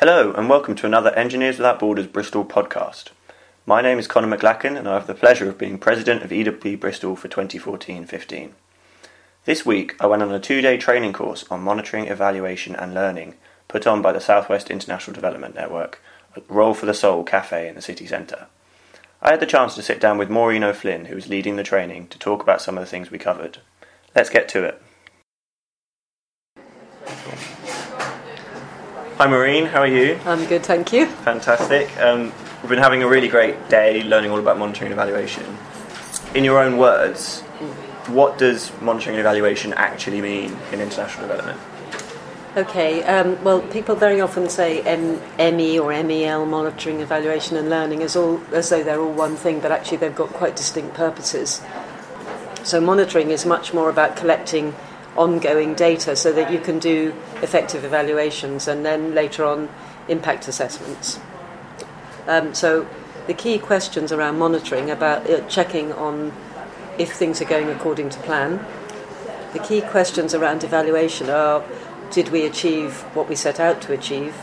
Hello, and welcome to another Engineers Without Borders Bristol podcast. My name is Conor McLacken, and I have the pleasure of being president of EWB Bristol for 2014 15. This week, I went on a two day training course on monitoring, evaluation, and learning put on by the Southwest International Development Network at Roll for the Soul Cafe in the city centre. I had the chance to sit down with Maureen O'Flynn, who was leading the training, to talk about some of the things we covered. Let's get to it. Hi Maureen, how are you? I'm good, thank you. Fantastic. Um, we've been having a really great day learning all about monitoring and evaluation. In your own words, what does monitoring and evaluation actually mean in international development? Okay, um, well, people very often say M- ME or MEL, monitoring, evaluation, and learning, as, all, as though they're all one thing, but actually they've got quite distinct purposes. So, monitoring is much more about collecting ongoing data so that you can do effective evaluations and then later on impact assessments. Um, so the key questions around monitoring about uh, checking on if things are going according to plan. The key questions around evaluation are did we achieve what we set out to achieve?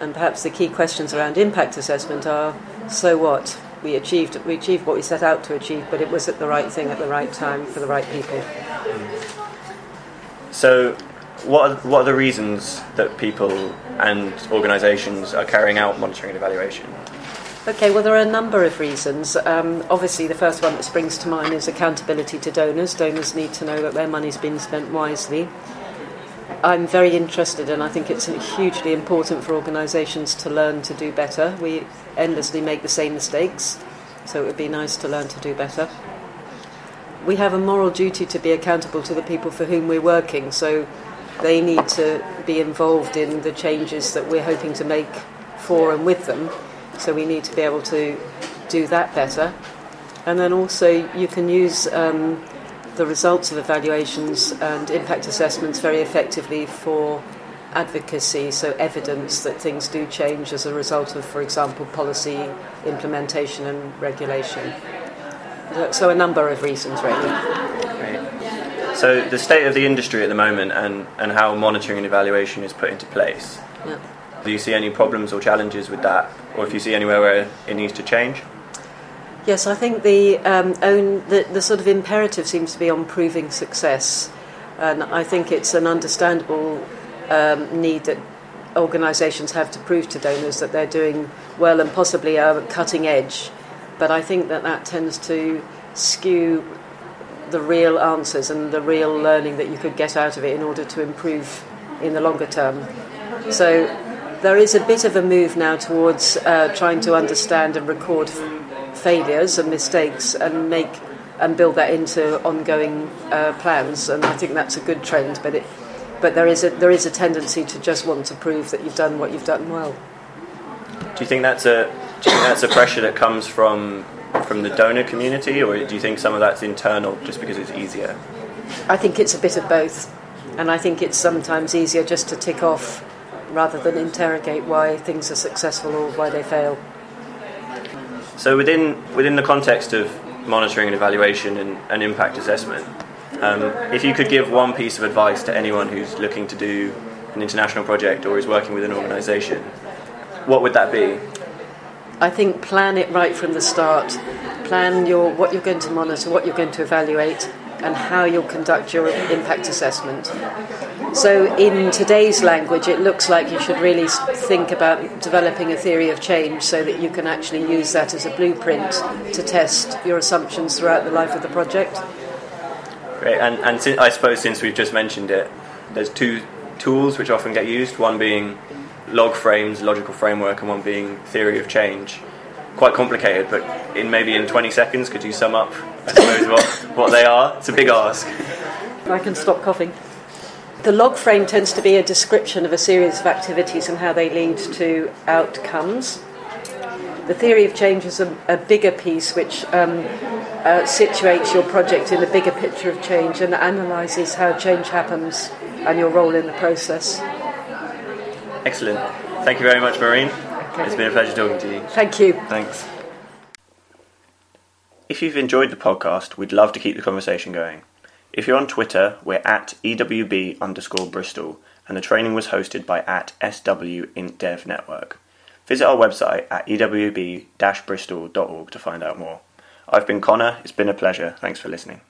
And perhaps the key questions around impact assessment are so what? We achieved we achieved what we set out to achieve, but it was at the right thing at the right time for the right people. So, what are, what are the reasons that people and organisations are carrying out monitoring and evaluation? Okay, well, there are a number of reasons. Um, obviously, the first one that springs to mind is accountability to donors. Donors need to know that their money's been spent wisely. I'm very interested, and I think it's hugely important for organisations to learn to do better. We endlessly make the same mistakes, so it would be nice to learn to do better we have a moral duty to be accountable to the people for whom we're working, so they need to be involved in the changes that we're hoping to make for and with them. So we need to be able to do that better. And then also, you can use um, the results of evaluations and impact assessments very effectively for advocacy, so evidence that things do change as a result of, for example, policy implementation and regulation. So a number of reasons, really. Great. So the state of the industry at the moment and, and how monitoring and evaluation is put into place. Yeah. Do you see any problems or challenges with that, or if you see anywhere where it needs to change? Yes, I think the um, own the, the sort of imperative seems to be on proving success, and I think it's an understandable um, need that organisations have to prove to donors that they're doing well and possibly are cutting edge but I think that that tends to skew the real answers and the real learning that you could get out of it in order to improve in the longer term. So there is a bit of a move now towards uh, trying to understand and record f- failures and mistakes and make and build that into ongoing uh, plans. And I think that's a good trend. But it, but there is a there is a tendency to just want to prove that you've done what you've done well. Do you think that's a do you think that's a pressure that comes from from the donor community, or do you think some of that's internal just because it's easier? I think it's a bit of both, and I think it's sometimes easier just to tick off rather than interrogate why things are successful or why they fail. So within within the context of monitoring and evaluation and, and impact assessment, um, if you could give one piece of advice to anyone who's looking to do an international project or is working with an organisation, what would that be? I think plan it right from the start. Plan your what you're going to monitor, what you're going to evaluate, and how you'll conduct your impact assessment. So, in today's language, it looks like you should really think about developing a theory of change so that you can actually use that as a blueprint to test your assumptions throughout the life of the project. Great, and, and I suppose since we've just mentioned it, there's two tools which often get used one being log frames, logical framework, and one being theory of change. Quite complicated, but in maybe in 20 seconds, could you sum up, I suppose, what, what they are? It's a big ask. I can stop coughing. The log frame tends to be a description of a series of activities and how they lead to outcomes. The theory of change is a, a bigger piece which um, uh, situates your project in the bigger picture of change and analyses how change happens and your role in the process. Excellent. Thank you very much, Maureen. Okay. It's been a pleasure talking to you. Thank you. Thanks. If you've enjoyed the podcast, we'd love to keep the conversation going. If you're on Twitter, we're at EWB underscore Bristol, and the training was hosted by at SW Dev Network. Visit our website at ewb-bristol.org to find out more. I've been Connor, it's been a pleasure, thanks for listening.